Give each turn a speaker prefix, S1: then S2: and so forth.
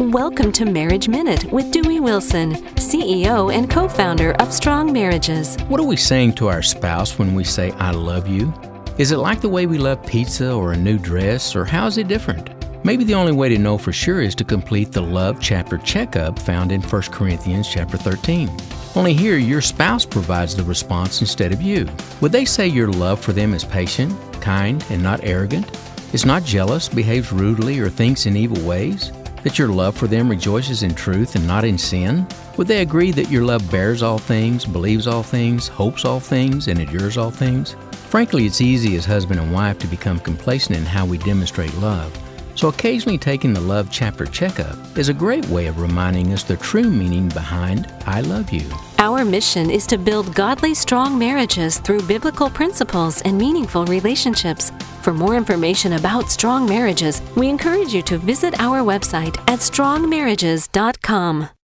S1: Welcome to Marriage Minute with Dewey Wilson, CEO and co founder of Strong Marriages.
S2: What are we saying to our spouse when we say, I love you? Is it like the way we love pizza or a new dress, or how is it different? Maybe the only way to know for sure is to complete the love chapter checkup found in 1 Corinthians chapter 13. Only here, your spouse provides the response instead of you. Would they say your love for them is patient, kind, and not arrogant? Is not jealous, behaves rudely, or thinks in evil ways? That your love for them rejoices in truth and not in sin? Would they agree that your love bears all things, believes all things, hopes all things, and endures all things? Frankly, it's easy as husband and wife to become complacent in how we demonstrate love. So occasionally taking the Love Chapter Checkup is a great way of reminding us the true meaning behind I love you.
S1: Our mission is to build godly, strong marriages through biblical principles and meaningful relationships. For more information about strong marriages, we encourage you to visit our website at strongmarriages.com.